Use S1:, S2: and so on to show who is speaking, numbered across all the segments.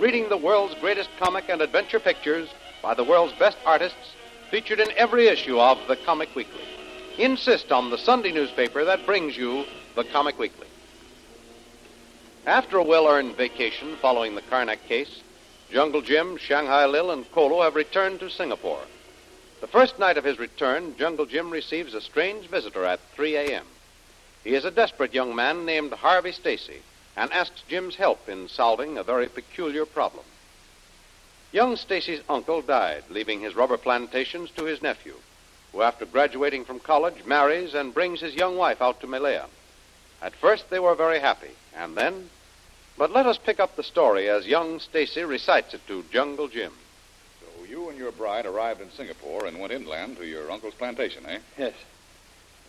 S1: reading the world's greatest comic and adventure pictures by the world's best artists featured in every issue of the Comic Weekly. Insist on the Sunday newspaper that brings you the Comic Weekly. After a well earned vacation following the Karnak case, Jungle Jim, Shanghai Lil, and Kolo have returned to Singapore. The first night of his return, Jungle Jim receives a strange visitor at 3 a.m. He is a desperate young man named Harvey Stacy and asks Jim's help in solving a very peculiar problem. Young Stacy's uncle died, leaving his rubber plantations to his nephew, who, after graduating from college, marries and brings his young wife out to Malaya. At first, they were very happy, and then. But let us pick up the story as young Stacy recites it to Jungle Jim.
S2: So you and your bride arrived in Singapore and went inland to your uncle's plantation, eh?
S3: Yes.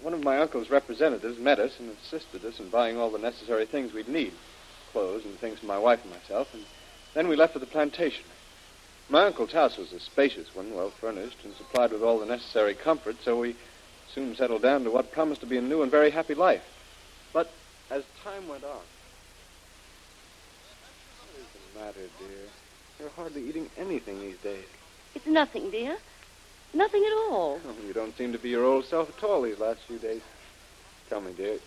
S3: One of my uncle's representatives met us and assisted us in buying all the necessary things we'd need clothes and things for my wife and myself, and then we left for the plantation. My uncle's house was a spacious one, well furnished, and supplied with all the necessary comfort, so we soon settled down to what promised to be a new and very happy life. But as time went on. What is the matter, dear? You're hardly eating anything these days.
S4: It's nothing, dear. Nothing at all.
S3: Oh, you don't seem to be your old self at all these last few days. Tell me, dear,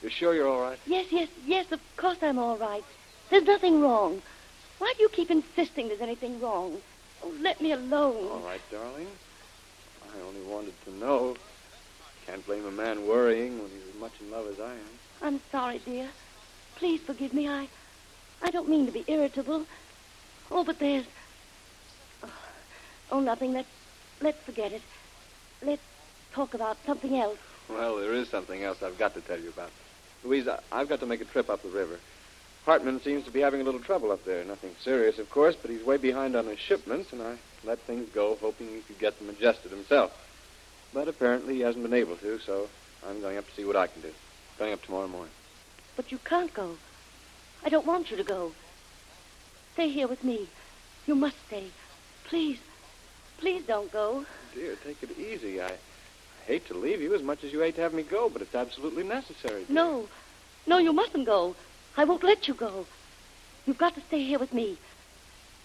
S3: you're sure you're all right?
S4: Yes, yes, yes, of course I'm all right. There's nothing wrong. Why do you keep insisting there's anything wrong? Oh, let me alone.
S3: All right, darling. I only wanted to know. Can't blame a man worrying when he's as much in love as I am.
S4: I'm sorry, dear. Please forgive me. I I don't mean to be irritable. Oh, but there's oh, oh nothing. Let's let's forget it. Let's talk about something else.
S3: Well, there is something else I've got to tell you about. Louise, I've got to make a trip up the river. Hartman seems to be having a little trouble up there. Nothing serious, of course, but he's way behind on his shipments, and I let things go, hoping he could get them adjusted himself. But apparently he hasn't been able to, so I'm going up to see what I can do. Going up tomorrow morning.
S4: But you can't go. I don't want you to go. Stay here with me. You must stay. Please. Please don't go.
S3: Dear, take it easy. I, I hate to leave you as much as you hate to have me go, but it's absolutely necessary. dear.
S4: No. No, you mustn't go. I won't let you go. You've got to stay here with me.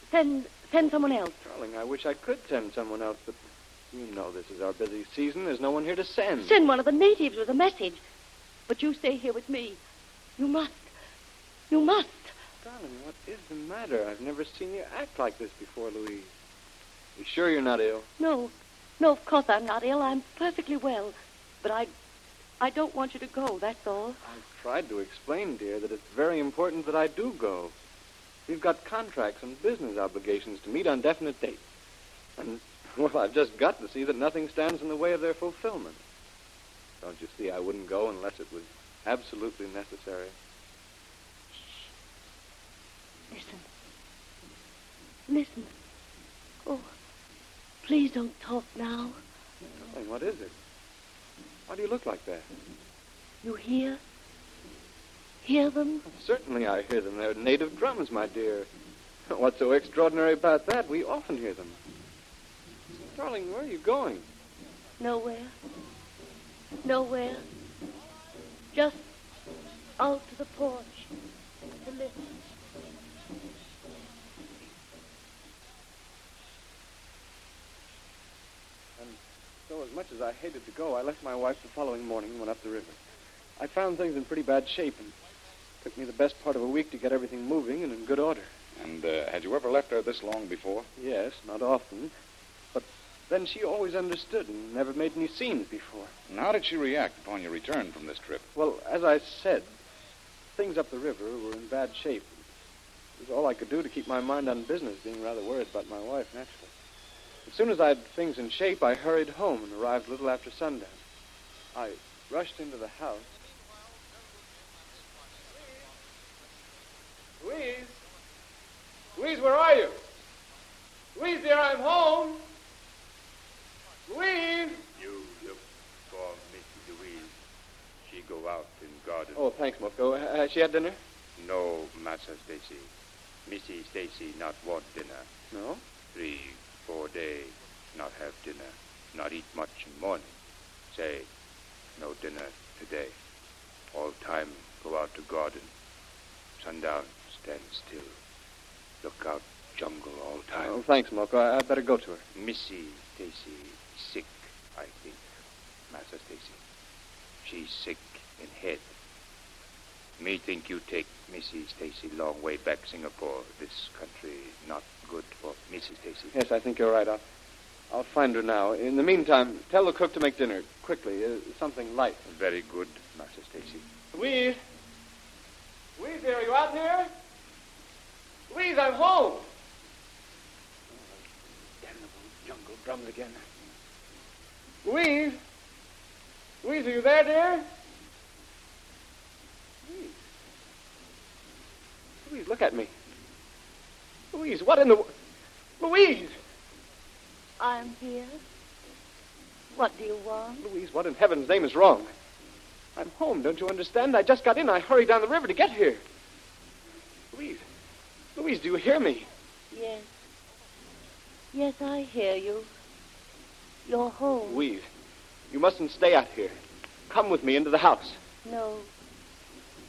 S4: Send send someone else.
S3: Darling, I wish I could send someone else, but you know this is our busy season. There's no one here to send.
S4: Send one of the natives with a message. But you stay here with me. You must. You must.
S3: Darling, what is the matter? I've never seen you act like this before, Louise. You sure you're not ill?
S4: No. No, of course I'm not ill. I'm perfectly well. But I'd I don't want you to go, that's all.
S3: I've tried to explain, dear, that it's very important that I do go. We've got contracts and business obligations to meet on definite dates. And, well, I've just got to see that nothing stands in the way of their fulfillment. Don't you see, I wouldn't go unless it was absolutely necessary. Shh.
S4: Listen. Listen. Oh, please don't talk now.
S3: Darling, what is it? Why do you look like that?
S4: You hear? Hear them?
S3: Certainly I hear them. They're native drums, my dear. What's so extraordinary about that? We often hear them. Darling, where are you going?
S4: Nowhere. Nowhere. Just out to the porch to listen.
S3: So, as much as I hated to go, I left my wife the following morning and went up the river. I found things in pretty bad shape, and it took me the best part of a week to get everything moving and in good order.
S2: And uh, had you ever left her this long before?
S3: Yes, not often. But then she always understood and never made any scenes before.
S2: And how did she react upon your return from this trip?
S3: Well, as I said, things up the river were in bad shape. It was all I could do to keep my mind on business, being rather worried about my wife, naturally. As soon as I had things in shape, I hurried home and arrived a little after sundown. I rushed into the house. Louise! Louise, where are you? Louise, dear, I'm home. Louise!
S5: You look for Mrs. Louise. She go out in garden.
S3: Oh, thanks, Moko. Uh, has she had dinner?
S5: No, Massa Stacy. Missy Stacy not want dinner.
S3: No?
S5: Three, four day, not have dinner. Not eat much in morning. Say, no dinner today. All time go out to garden. Sundown, stand still. Look out jungle all time.
S3: Oh, thanks, Moko. I- I'd better go to her.
S5: Missy Stacy sick, I think. Massa Stacy. She sick in head. Me think you take Missy Stacy long way back Singapore. This country not good for Missy Stacy.
S3: Yes, I think you're right. I'll, I'll find her now. In the meantime, tell the cook to make dinner quickly. Uh, something light.
S5: Very good, Master Stacy.
S3: Louise? Louise, dear, are you out here? Louise, I'm home.
S5: Damnable jungle drums again.
S3: Louise? Louise, are you there, dear? Louise. Louise, look at me. Louise, what in the... Louise!
S4: I'm here. What do you want?
S3: Louise, what in heaven's name is wrong? I'm home, don't you understand? I just got in. I hurried down the river to get here. Louise. Louise, do you hear me?
S4: Yes. Yes, I hear you. You're home.
S3: Louise, you mustn't stay out here. Come with me into the house.
S4: No.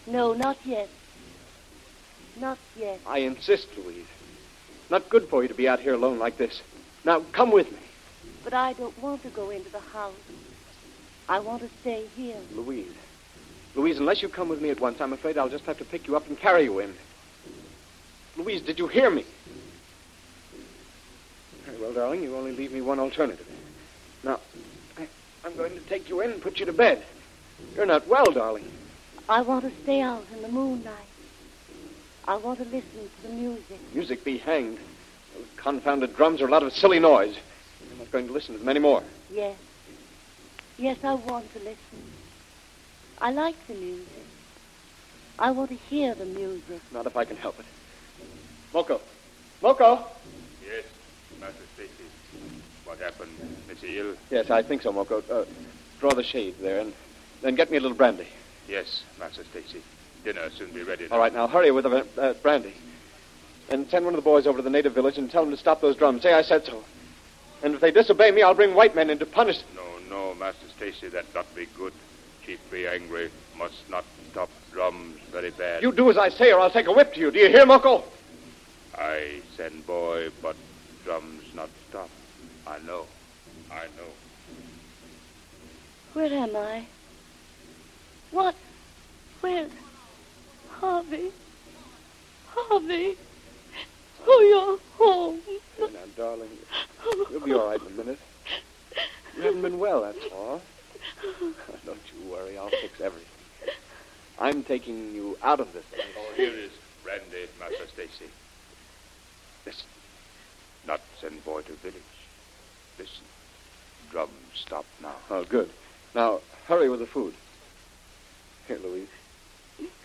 S4: No, not yet. Not yet.
S3: I insist, Louise. Not good for you to be out here alone like this. Now, come with me.
S4: But I don't want to go into the house. I want to stay here.
S3: Louise. Louise, unless you come with me at once, I'm afraid I'll just have to pick you up and carry you in. Louise, did you hear me? Very well, darling, you only leave me one alternative. Now, I, I'm going to take you in and put you to bed. You're not well, darling.
S4: I want to stay out in the moonlight. I want to listen to the music.
S3: Music be hanged. Those confounded drums are a lot of silly noise. I'm not going to listen to them anymore.
S4: Yes. Yes, I want to listen. I like the music. I want to hear the music.
S3: Not if I can help it. Moko. Moko!
S5: Yes, Master Stacy. What happened? Missy ill?
S3: Yes, I think so, Moko. Uh, draw the shade there and then get me a little brandy.
S5: Yes, Master Stacy. Dinner soon be ready.
S3: All right, now hurry with the uh, brandy. And send one of the boys over to the native village and tell them to stop those drums. Say I said so. And if they disobey me, I'll bring white men in to punish them.
S5: No, no, Master Stacy, that not be good. Chief be angry. Must not stop drums. Very bad.
S3: You do as I say, or I'll take a whip to you. Do you hear, Moko?
S5: I send boy, but drums not stop. I know. I know.
S4: Where am I? What? Where? Harvey? Harvey? Oh, you're home.
S3: Now, darling, you'll be all right in a minute. You haven't been well, that's all. Don't you worry. I'll fix everything. I'm taking you out of this.
S5: Oh, here is brandy, Master Stacy. Listen. Not send boy to village. Listen. Drum stop now.
S3: Oh, good. Now, hurry with the food. Here, Louise.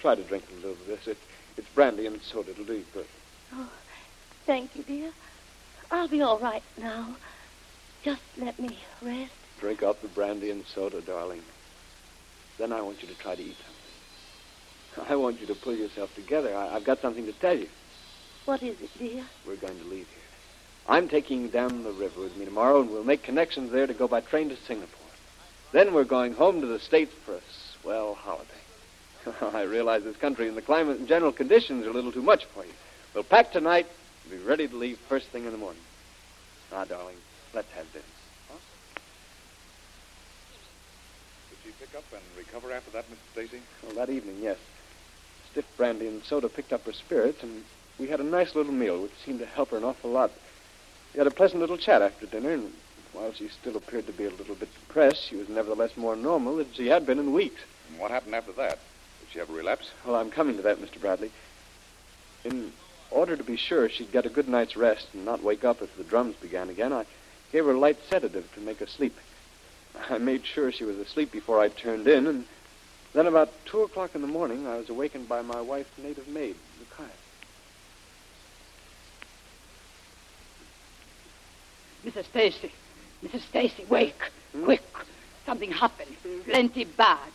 S3: Try to drink a little of this. It, it's brandy and soda. It'll do you good.
S4: Oh, thank you, dear. I'll be all right now. Just let me rest.
S3: Drink up the brandy and soda, darling. Then I want you to try to eat something. I want you to pull yourself together. I, I've got something to tell you.
S4: What is it, dear?
S3: We're going to leave here. I'm taking you down the river with me tomorrow, and we'll make connections there to go by train to Singapore. Then we're going home to the States for a swell holiday. I realize this country and the climate and general conditions are a little too much for you. We'll pack tonight and be ready to leave first thing in the morning. Ah, darling, let's have dinner.
S2: Did she pick up and recover after that, Mr. Stacy?
S3: Well, that evening, yes. Stiff brandy and soda picked up her spirits, and we had a nice little meal, which seemed to help her an awful lot. We had a pleasant little chat after dinner, and while she still appeared to be a little bit depressed, she was nevertheless more normal than she had been in weeks.
S2: And what happened after that? Did she have a relapse?
S3: Well, I'm coming to that, Mr. Bradley. In order to be sure she'd get a good night's rest and not wake up if the drums began again, I gave her a light sedative to make her sleep. I made sure she was asleep before I turned in, and then about two o'clock in the morning, I was awakened by my wife's native maid, Micaiah.
S6: Mrs. Stacy. Mrs. Stacy, wake. Hmm? Quick. Something happened. Plenty bad.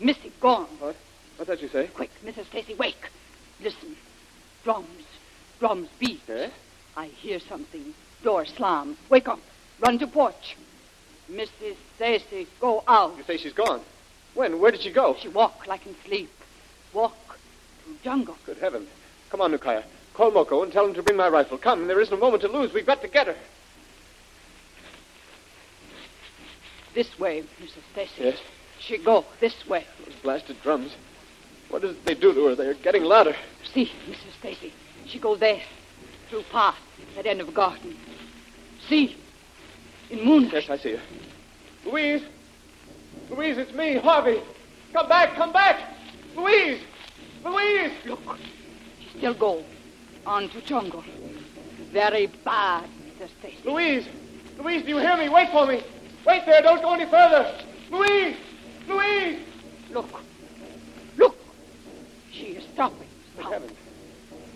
S6: Missy gone.
S3: What? What's that you say?
S6: Quick, Mrs. Stacy, wake. Listen. Drums. Drums beat.
S3: Yes?
S6: I hear something. Door slam. Wake up. Run to porch. Mrs. Stacy, go out.
S3: You say she's gone. When? Where did she go?
S6: She walk like in sleep. Walk to jungle.
S3: Good heavens. Come on, Nukaya. Call Moko and tell him to bring my rifle. Come, there isn't a moment to lose. We've got to get her.
S6: This way, Mrs. Stacy.
S3: Yes?
S6: She go this way.
S3: Those blasted drums. What does they do to her? They're getting louder.
S6: See, Mrs. Stacy. She go there. Through path at end of garden. See. In moonlight.
S3: Yes, I see her. Louise! Louise, it's me, Harvey. Come back, come back! Louise! Louise!
S6: Look. She still go. On to jungle. Very bad, Mrs. Stacy.
S3: Louise! Louise, do you hear me? Wait for me. Wait there. Don't go any further. Louise! Louise!
S6: Look. Look. She is stopping.
S3: Good heavens.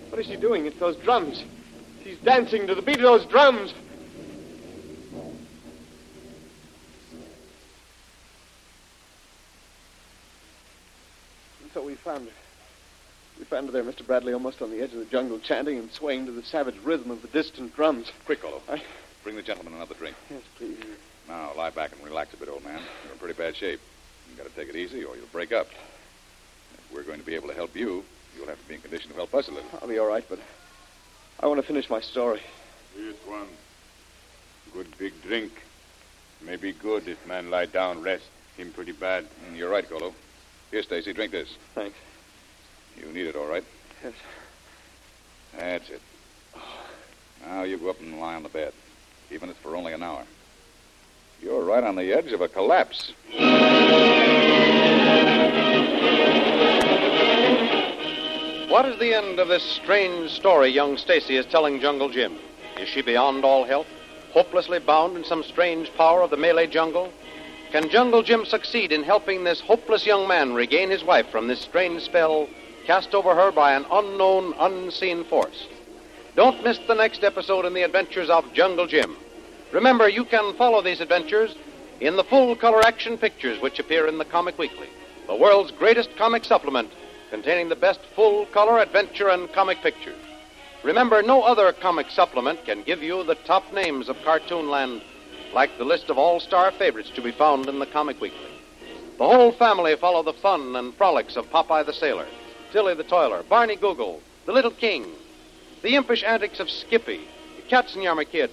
S3: What is she doing? It's those drums. She's dancing to the beat of those drums. And so we found her. We found her there, Mr. Bradley, almost on the edge of the jungle, chanting and swaying to the savage rhythm of the distant drums.
S2: Quick, Kolo.
S3: I...
S2: Bring the gentleman another drink.
S3: Yes, please.
S2: Now, lie back and relax a bit, old man. You're in pretty bad shape. You've got to take it easy or you'll break up. If we're going to be able to help you, you'll have to be in condition to help us a little.
S3: I'll be all right, but I want to finish my story.
S5: Here's one. Good big drink. May be good if man lie down, rest. Him pretty bad.
S2: Mm, You're right, Kolo. Here, Stacy, drink this.
S3: Thanks.
S2: You need it, all right?
S3: Yes.
S2: That's it. Now you go up and lie on the bed, even if it's for only an hour. You're right on the edge of a collapse.
S1: What is the end of this strange story young Stacy is telling Jungle Jim? Is she beyond all help? Hopelessly bound in some strange power of the Malay jungle? Can Jungle Jim succeed in helping this hopeless young man regain his wife from this strange spell cast over her by an unknown, unseen force? Don't miss the next episode in the adventures of Jungle Jim. Remember, you can follow these adventures in the full color action pictures which appear in the Comic Weekly, the world's greatest comic supplement containing the best full color adventure and comic pictures. Remember, no other comic supplement can give you the top names of Cartoonland like the list of all star favorites to be found in the Comic Weekly. The whole family follow the fun and frolics of Popeye the Sailor, Tilly the Toiler, Barney Google, the Little King, the impish antics of Skippy, the Katzenjammer Kids,